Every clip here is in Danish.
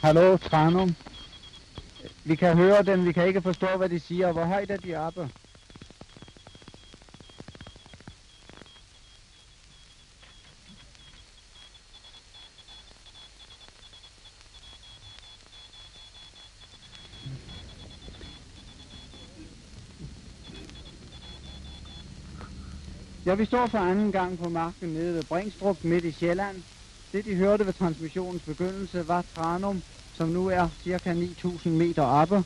Hallo, Tranum. Vi kan høre dem, vi kan ikke forstå, hvad de siger. Hvor højt er de oppe? Ja, vi står for anden gang på marken nede ved Bringstrup midt i Sjælland. Det de hørte ved transmissionens begyndelse var Tranum, som nu er cirka 9.000 meter oppe.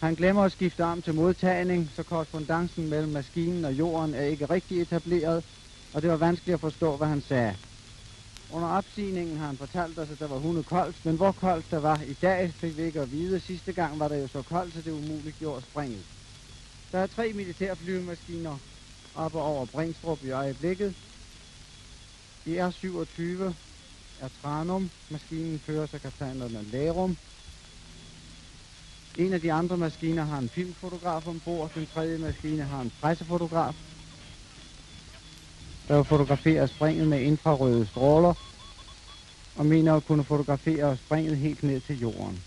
Han glemmer at skifte arm til modtagning, så korrespondancen mellem maskinen og jorden er ikke rigtig etableret, og det var vanskeligt at forstå, hvad han sagde. Under opsigningen har han fortalt os, at der var hunde koldt, men hvor koldt der var i dag, fik vi ikke at vide. Sidste gang var der jo så koldt, så det umuligt gjorde springet. Der er tre militærflyvemaskiner oppe over Bringstrup i øjeblikket. De R27 er Tranum. Maskinen fører sig kaptajnerne Lærum. En af de andre maskiner har en filmfotograf ombord. Den tredje maskine har en pressefotograf. Der vil fotografere springet med infrarøde stråler og mener at kunne fotografere springet helt ned til jorden.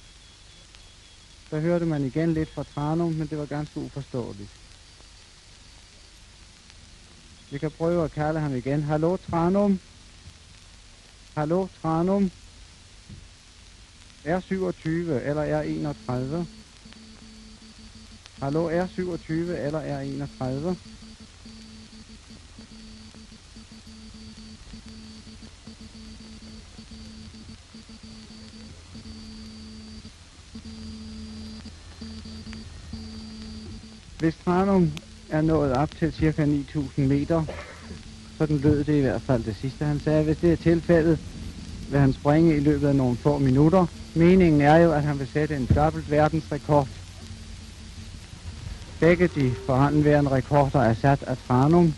Der hørte man igen lidt fra Tranum, men det var ganske uforståeligt. Vi kan prøve at kalde ham igen. Hallo, Tranum? Hallo, Tranum? R27 eller R31? Hallo, R27 eller R31? Hvis Tranum er nået op til cirka 9.000 meter. Sådan lød det i hvert fald det sidste, han sagde. Hvis det er tilfældet, vil han springe i løbet af nogle få minutter. Meningen er jo, at han vil sætte en dobbelt verdensrekord. Begge de forhåndenværende rekorder er sat af Tranum.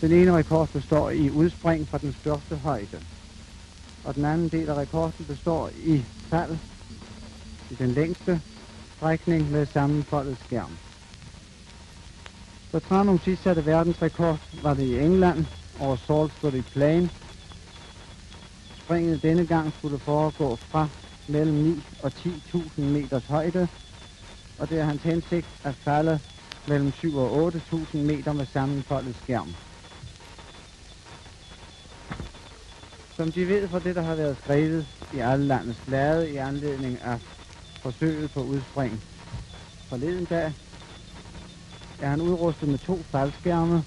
Den ene rekord består i udspring fra den største højde. Og den anden del af rekorden består i fald i den længste strækning med sammenfoldet skærm. Da Tranum sidst satte verdensrekord, var det i England over Salisbury Plain. Springet denne gang skulle foregå fra mellem 9 og 10.000 meters højde, og det er hans hensigt at falde mellem 7 og 8.000 meter med sammenfoldet skærm. Som de ved fra det, der har været skrevet i alle landets blade i anledning af forsøget på udspring forleden dag, er han udrustet med to faldskærme.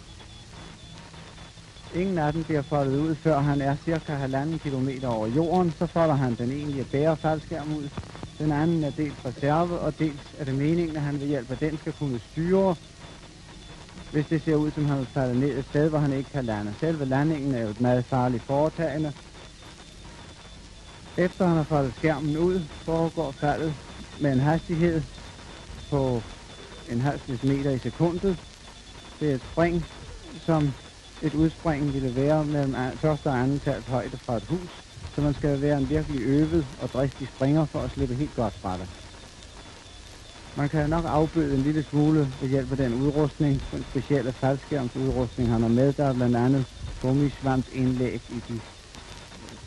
Ingen af dem bliver foldet ud, før han er cirka halvanden kilometer over jorden. Så folder han den egentlige bære faldskærm ud. Den anden er dels reserve, og dels er det meningen, at han ved hjælp af den skal kunne styre, hvis det ser ud som han vil falde ned et sted, hvor han ikke kan lande. Selve landingen er jo et meget farligt foretagende. Efter han har foldet skærmen ud, foregår faldet med en hastighed på en halv meter i sekundet. Det er et spring, som et udspring ville være mellem første og anden tals højde fra et hus, så man skal være en virkelig øvet og dristig springer for at slippe helt godt fra det. Man kan nok afbøde en lille smule ved hjælp af den udrustning, den specielle faldskærmsudrustning, han har med. Der er blandt andet gummisvampindlæg i de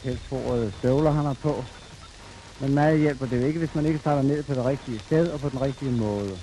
pelsforede støvler, han har på. Men meget hjælper det jo ikke, hvis man ikke falder ned på det rigtige sted og på den rigtige måde.